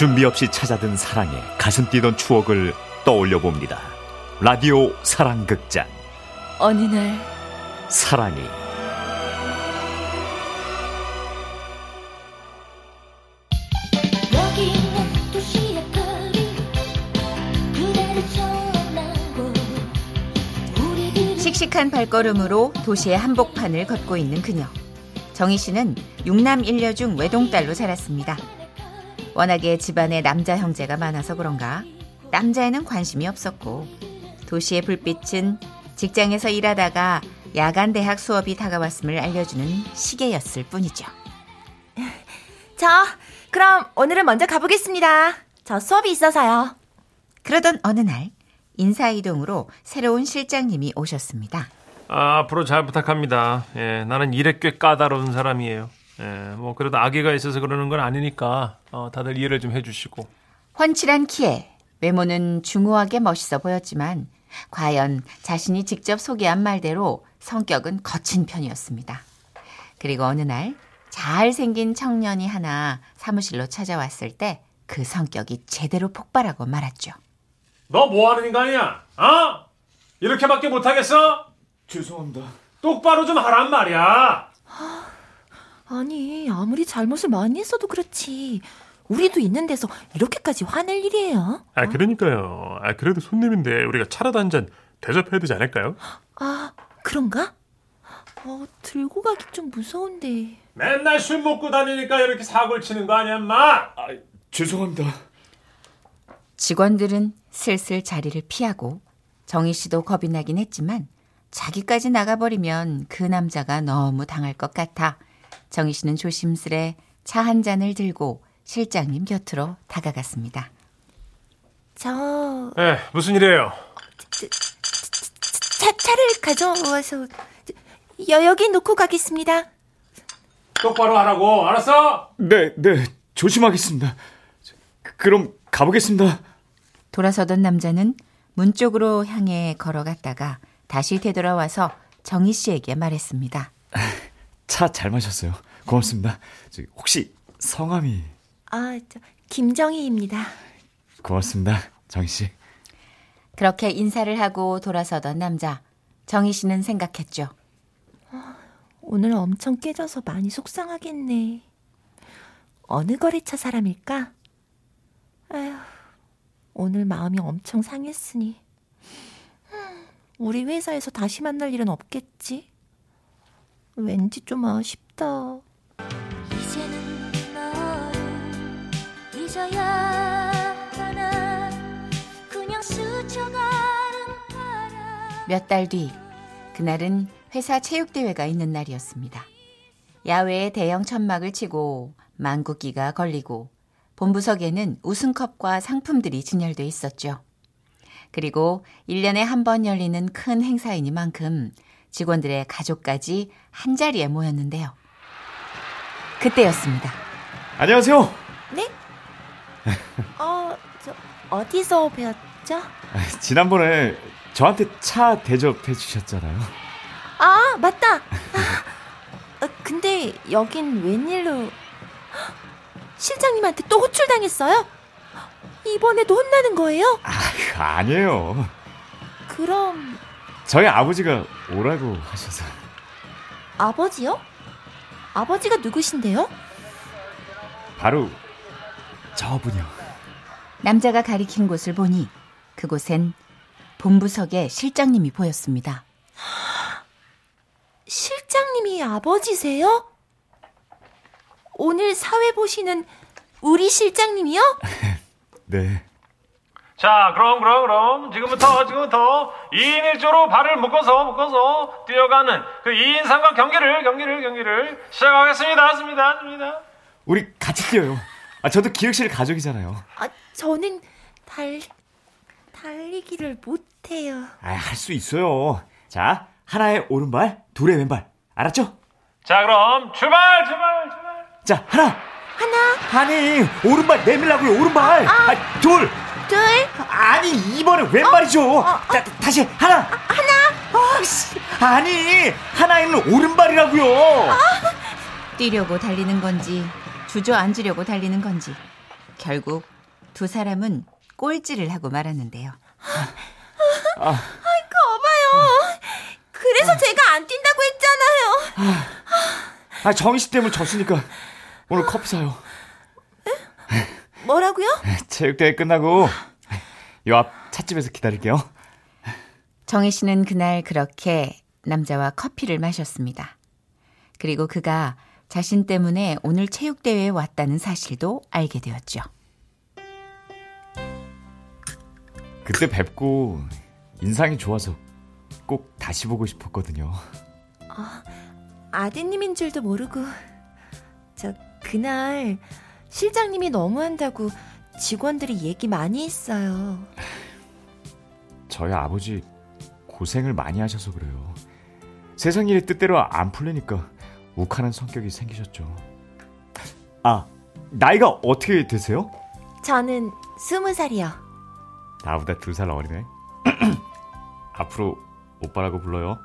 준비 없이 찾아든 사랑에 가슴 뛰던 추억을 떠올려 봅니다. 라디오 사랑극장. 어느 날 사랑이 씩씩한 발걸음으로 도시의 한복판을 걷고 있는 그녀. 정희 씨는 육남 일녀 중 외동딸로 자랐습니다. 워낙에 집안에 남자 형제가 많아서 그런가 남자에는 관심이 없었고 도시의 불빛은 직장에서 일하다가 야간 대학 수업이 다가왔음을 알려주는 시계였을 뿐이죠. 자, 그럼 오늘은 먼저 가보겠습니다. 저 수업이 있어서요. 그러던 어느 날 인사 이동으로 새로운 실장님이 오셨습니다. 아, 앞으로 잘 부탁합니다. 예, 나는 일에 꽤 까다로운 사람이에요. 예, 뭐 그래도 아기가 있어서 그러는 건 아니니까 어, 다들 이해를 좀 해주시고. 훤칠한 키에 외모는 중후하게 멋있어 보였지만 과연 자신이 직접 소개한 말대로 성격은 거친 편이었습니다. 그리고 어느 날 잘생긴 청년이 하나 사무실로 찾아왔을 때 그 성격이 제대로 폭발하고 말았죠. 너 뭐 하는 인간이야? 어? 이렇게밖에 못하겠어? 죄송합니다. 똑바로 좀 하란 말이야. 아니, 아무리 잘못을 많이 했어도 그렇지. 우리도 있는 데서 이렇게까지 화낼 일이에요? 아, 그러니까요. 아, 그래도 손님인데 우리가 차라도 한 잔 대접해야 되지 않을까요? 아, 그런가? 어, 들고 가기 좀 무서운데. 맨날 술 먹고 다니니까 이렇게 사고를 치는 거 아니야, 인마? 아, 죄송합니다. 직원들은 슬슬 자리를 피하고 정희 씨도 겁이 나긴 했지만 자기까지 나가버리면 그 남자가 너무 당할 것 같아 정희 씨는 조심스레 차 한 잔을 들고 실장님 곁으로 다가갔습니다. 저, 예, 무슨 일이에요? 차, 차를 가져와서, 여, 여기 놓고 가겠습니다. 똑바로 하라고, 알았어? 네, 네, 조심하겠습니다. 그- 그럼 가보겠습니다. 돌아서던 남자는 문 쪽으로 향해 걸어갔다가 다시 되돌아와서 정희 씨에게 말했습니다. 차 잘 마셨어요. 고맙습니다. 저기 혹시 성함이 아, 저, 김정희입니다. 고맙습니다, 정희 씨. 그렇게 인사를 하고 돌아서던 남자 정희 씨는 생각했죠. 오늘 엄청 깨져서 많이 속상하겠네. 어느 거래처 사람일까? 아휴, 오늘 마음이 엄청 상했으니. 흠, 우리 회사에서 다시 만날 일은 없겠지? 왠지 좀 아쉽다. 이제는 너를 잊어야 하나 그냥 스쳐가는 바람 몇 달 뒤, 그날은 회사 체육대회가 있는 날이었습니다. 야외에 대형 천막을 치고 만국기가 걸리고 본부석에는 우승컵과 상품들이 진열돼 있었죠. 그리고 1년에 한 번 열리는 큰 행사이니만큼 직원들의 가족까지 한 자리에 모였는데요. 그때였습니다. 안녕하세요. 네? 어, 저, 어디서 배웠죠? 아, 지난번에 저한테 차 대접해 주셨잖아요. 아, 맞다! 아, 어, 근데 여긴 웬일로. 실장님한테 또 호출당했어요? 이번에도 혼나는 거예요? 아, 아니에요. 그럼, 저희 아버지가 오라고 하셔서. 아버지요? 아버지가 누구신데요? 바로 저분이요. 남자가 가리킨 곳을 보니 그곳엔 본부석에 실장님이 보였습니다. 실장님이 아버지세요? 오늘 사회 보시는 우리 실장님이요? 네. 자, 그럼, 그럼, 그럼. 지금부터, 지금부터 2인 1조로 발을 묶어서, 묶어서 뛰어가는 그 2인상과 경기를, 경기를, 경기를 시작하겠습니다. 했습니다. 했습니다. 우리 같이 뛰어요. 아, 저도 기획실 가족이잖아요. 아, 저는 달, 달리기를 못해요. 아, 할 수 있어요. 자, 하나의 오른발, 둘의 왼발. 알았죠? 자, 그럼 출발, 출발, 출발. 자, 하나. 하나, 아니, 오른발 내밀라고요, 오른발. 아, 둘. 둘, 아니, 이번엔 왼발이죠. 어, 어. 자, 다시, 하나. 하나. 아, 씨. 아니, 하나에는 오른발이라고요. 뛰려고 달리는 건지 주저앉으려고 달리는 건지 결국 두 사람은 꼴찌를 하고 말았는데요. 그래서 제가 안 뛴다고 했잖아요. 아, 정희 씨 때문에 졌으니까 오늘 커피 사요. 뭐라고요? 체육대회 끝나고 요 앞 찻집에서 기다릴게요. 정희 씨는 그날 그렇게 남자와 커피를 마셨습니다. 그리고 그가 자신 때문에 오늘 체육대회에 왔다는 사실도 알게 되었죠. 그때 뵙고 인상이 좋아서 꼭 다시 보고 싶었거든요. 아드님인 줄도 모르고. 저, 그날 실장님이 너무한다고 직원들이 얘기 많이 했어요. 저희 아버지 고생을 많이 하셔서 그래요. 세상 일이 뜻대로 안 풀리니까 욱하는 성격이 생기셨죠. 아, 나이가 어떻게 되세요? 저는 스무 살이요. 나보다 두 살 어리네. 앞으로 오빠라고 불러요.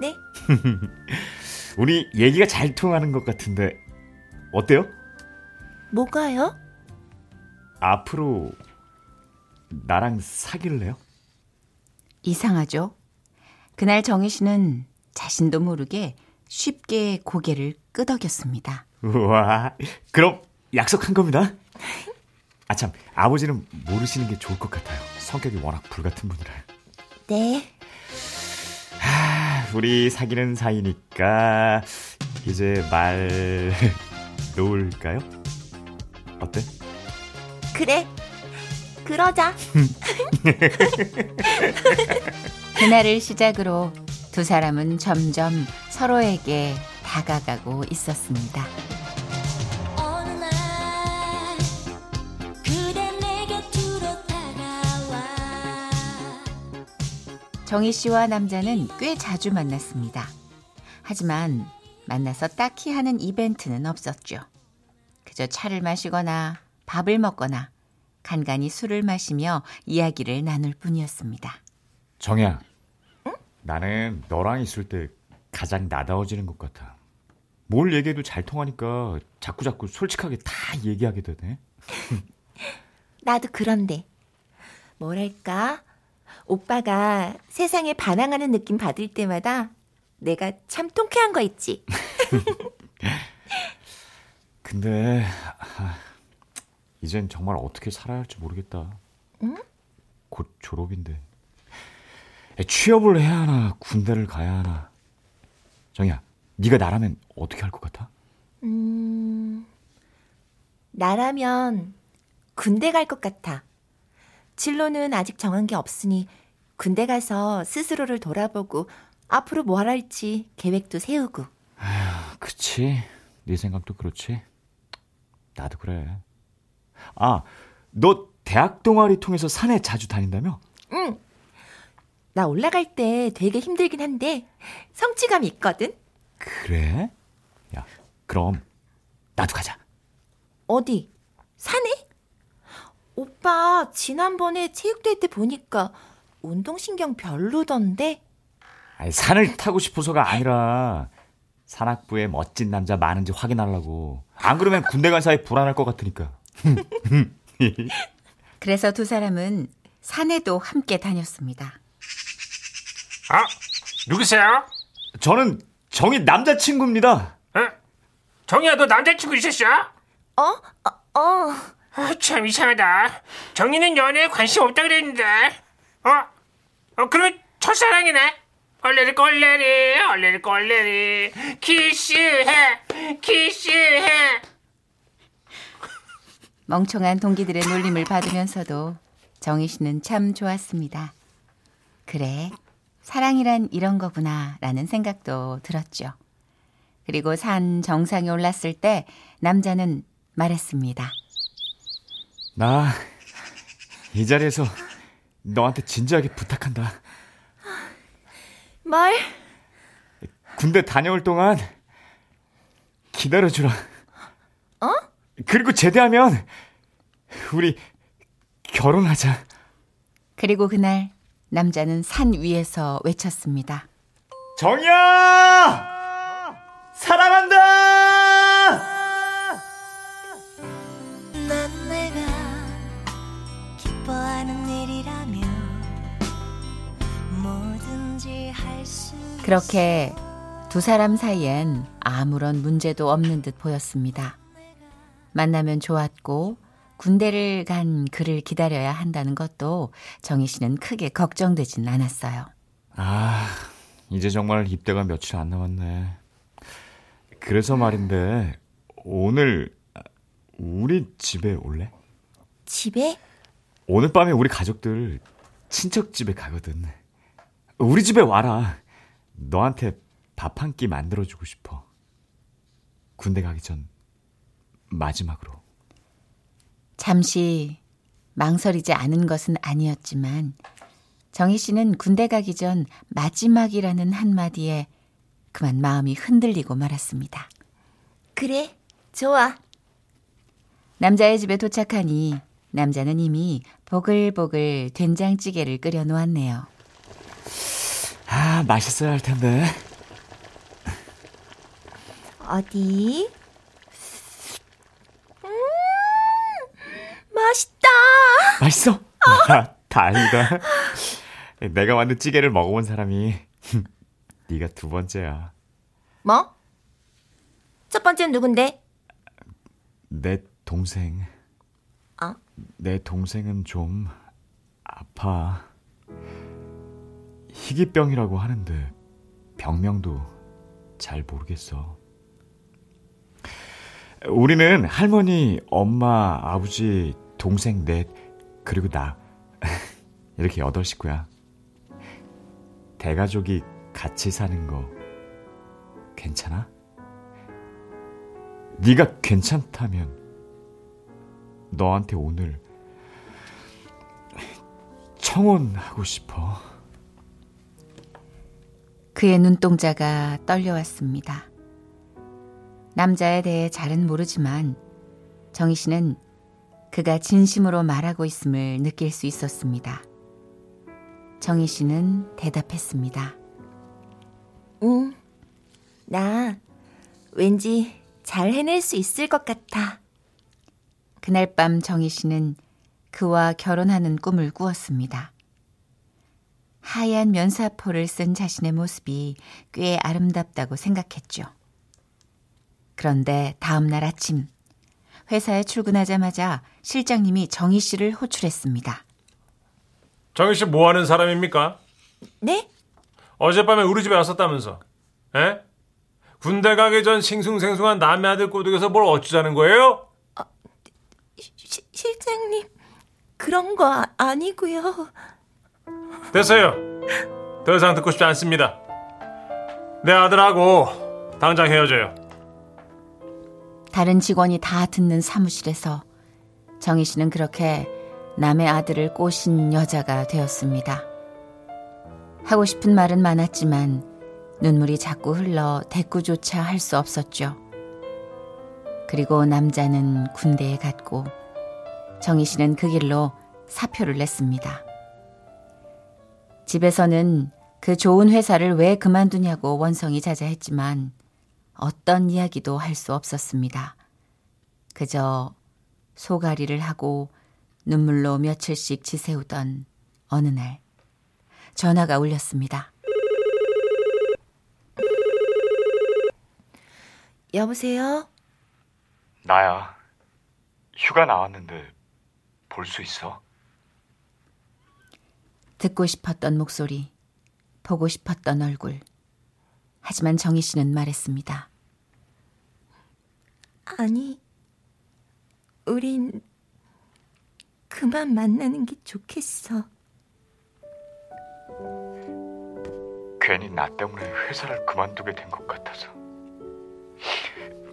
네? 우리 얘기가 잘 통하는 것 같은데 어때요? 뭐가요? 앞으로 나랑 사귈래요? 이상하죠? 그날 정희 씨는 자신도 모르게 쉽게 고개를 끄덕였습니다. 우와, 그럼 약속한 겁니다. 아 참, 아버지는 모르시는 게 좋을 것 같아요. 성격이 워낙 불같은 분이라. 네. 아, 우리 사귀는 사이니까 이제 말 놓을까요? 어때? 그래. 그러자. 그날을 시작으로 두 사람은 점점 서로에게 다가가고 있었습니다. 정희 씨와 남자는 꽤 자주 만났습니다. 하지만 만나서 딱히 하는 이벤트는 없었죠. 그저 차를 마시거나 밥을 먹거나 간간히 술을 마시며 이야기를 나눌 뿐이었습니다. 정야, 나는 너랑 있을 때 가장 나다워지는 것 같아. 뭘 얘기해도 잘 통하니까 자꾸 자꾸 솔직하게 다 얘기하게 되네. 나도 그런데. 뭐랄까. 오빠가 세상에 반항하는 느낌 받을 때마다 내가 참 통쾌한 거 있지. 근데 아, 이젠 정말 어떻게 살아야 할지 모르겠다. 곧 졸업인데 취업을 해야 하나 군대를 가야 하나. 정이야, 네가 나라면 어떻게 할 것 같아? 음, 나라면 군대 갈 것 같아. 진로는 아직 정한 게 없으니 군대 가서 스스로를 돌아보고 앞으로 뭘 할지 계획도 세우고. 그치. 네 생각도 그렇지. 나도 그래. 아, 너 대학 동아리 통해서 산에 자주 다닌다며? 응. 나 올라갈 때 되게 힘들긴 한데 성취감이 있거든. 그래? 야, 그럼 나도 가자. 어디? 산에? 오빠 지난번에 체육대회 때 보니까 운동신경 별로던데. 아니, 산을 타고 싶어서가 아니라 산악부에 멋진 남자 많은지 확인하려고. 안 그러면 군대 간 사이 불안할 것 같으니까. 그래서 두 사람은 산에도 함께 다녔습니다. 아, 누구세요? 저는 정희 남자친구입니다. 어? 정희야, 너 남자친구 있었어? 어? 어, 어. 아, 참 이상하다. 정희는 연애에 관심 없다 그랬는데. 어? 어, 그러면 첫사랑이네? 얼레리 꼴레리, 얼레리 꼴레리, 키스해, 키스해. 멍청한 동기들의 놀림을 받으면서도 정희 씨는 참 좋았습니다. 그래, 사랑이란 이런 거구나 라는 생각도 들었죠. 그리고 산 정상에 올랐을 때 남자는 말했습니다. 나 이 자리에서 너한테 진지하게 부탁한다. 뭘? 군대 다녀올 동안 기다려주라. 어? 그리고 제대하면 우리 결혼하자. 그리고 그날 남자는 산 위에서 외쳤습니다. 정이야! 사랑한다! 그렇게 두 사람 사이엔 아무런 문제도 없는 듯 보였습니다. 만나면 좋았고 군대를 간 그를 기다려야 한다는 것도 정희 씨는 크게 걱정되진 않았어요. 아, 이제 정말 입대가 며칠 안 남았네. 그래서 말인데, 오늘, 우리 집에 올래? 집에? 오늘 밤에 우리 가족들 친척 집에 가거든. 우리 집에 와라. 너한테 밥 한 끼 만들어주고 싶어. 군대 가기 전 마지막으로. 잠시 망설이지 않은 것은 아니었지만 정희 씨는 군대 가기 전 마지막이라는 한마디에 그만 마음이 흔들리고 말았습니다. 그래, 좋아. 남자의 집에 도착하니 남자는 이미 보글보글 된장찌개를 끓여 놓았네요. 아, 맛있어야 할 텐데. 어디? 음, 맛있다. 맛있어? 아, 다행이다. 내가 만든 찌개를 먹어본 사람이 네가 두 번째야. 뭐? 첫 번째는 누군데? 내 동생. 어? 내 동생은 좀 아파. 희귀병이라고 하는데 병명도 잘 모르겠어. 우리는 할머니, 엄마, 아버지, 동생 넷, 그리고 나. 이렇게 여덟 식구야. 대가족이 같이 사는 거 괜찮아? 네가 괜찮다면 너한테 오늘 청혼하고 싶어. 그의 눈동자가 떨려왔습니다. 남자에 대해 잘은 모르지만 정희 씨는 그가 진심으로 말하고 있음을 느낄 수 있었습니다. 정희 씨는 대답했습니다. 응. 나 왠지 잘 해낼 수 있을 것 같아. 그날 밤 정희 씨는 그와 결혼하는 꿈을 꾸었습니다. 하얀 면사포를 쓴 자신의 모습이 꽤 아름답다고 생각했죠. 그런데 다음 날 아침 회사에 출근하자마자 실장님이 정희 씨를 호출했습니다. 정희 씨 뭐 하는 사람입니까? 네? 어젯밤에 우리 집에 왔었다면서. 에? 군대 가기 전 싱숭생숭한 남의 아들 꼬드겨서 뭘 어쩌자는 거예요? 시, 실장님, 그런 거 아, 아니고요. 됐어요. 더 이상 듣고 싶지 않습니다. 내 아들하고 당장 헤어져요. 다른 직원이 다 듣는 사무실에서 정희 씨는 그렇게 남의 아들을 꼬신 여자가 되었습니다. 하고 싶은 말은 많았지만 눈물이 자꾸 흘러 대꾸조차 할 수 없었죠. 그리고 남자는 군대에 갔고 정희 씨는 그 길로 사표를 냈습니다. 집에서는 그 좋은 회사를 왜 그만두냐고 원성이 자자했지만 어떤 이야기도 할 수 없었습니다. 그저 소가리를 하고 눈물로 며칠씩 지새우던 어느 날 전화가 울렸습니다. 여보세요? 나야. 휴가 나왔는데 볼 수 있어? 듣고 싶었던 목소리, 보고 싶었던 얼굴. 하지만 정희 씨는 말했습니다. 아니, 우린 그만 만나는 게 좋겠어. 괜히 나 때문에 회사를 그만두게 된 것 같아서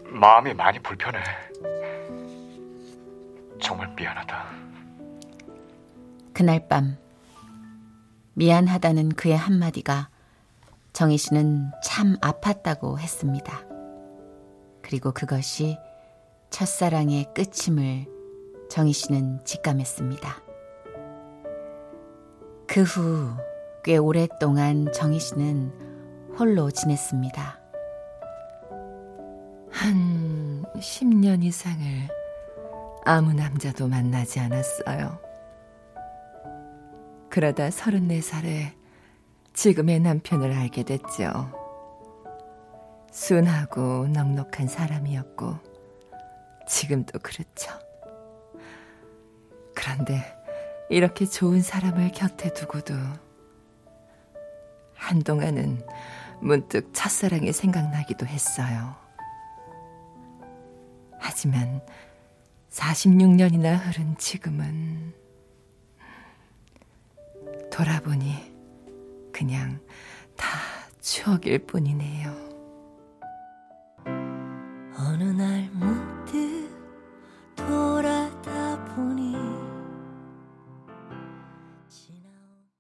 마음이 많이 불편해. 정말 미안하다. 그날 밤 미안하다는 그의 한마디가 정희 씨는 참 아팠다고 했습니다. 그리고 그것이 첫사랑의 끝임을 정희 씨는 직감했습니다. 그 후 꽤 오랫동안 정희 씨는 홀로 지냈습니다. 한 10년 이상을 아무 남자도 만나지 않았어요. 그러다 34살에 지금의 남편을 알게 됐죠. 순하고 넉넉한 사람이었고, 지금도 그렇죠. 그런데 이렇게 좋은 사람을 곁에 두고도 한동안은 문득 첫사랑이 생각나기도 했어요. 하지만 46년이나 흐른 지금은 돌아보니 그냥 다 추억일 뿐이네요. 어느 날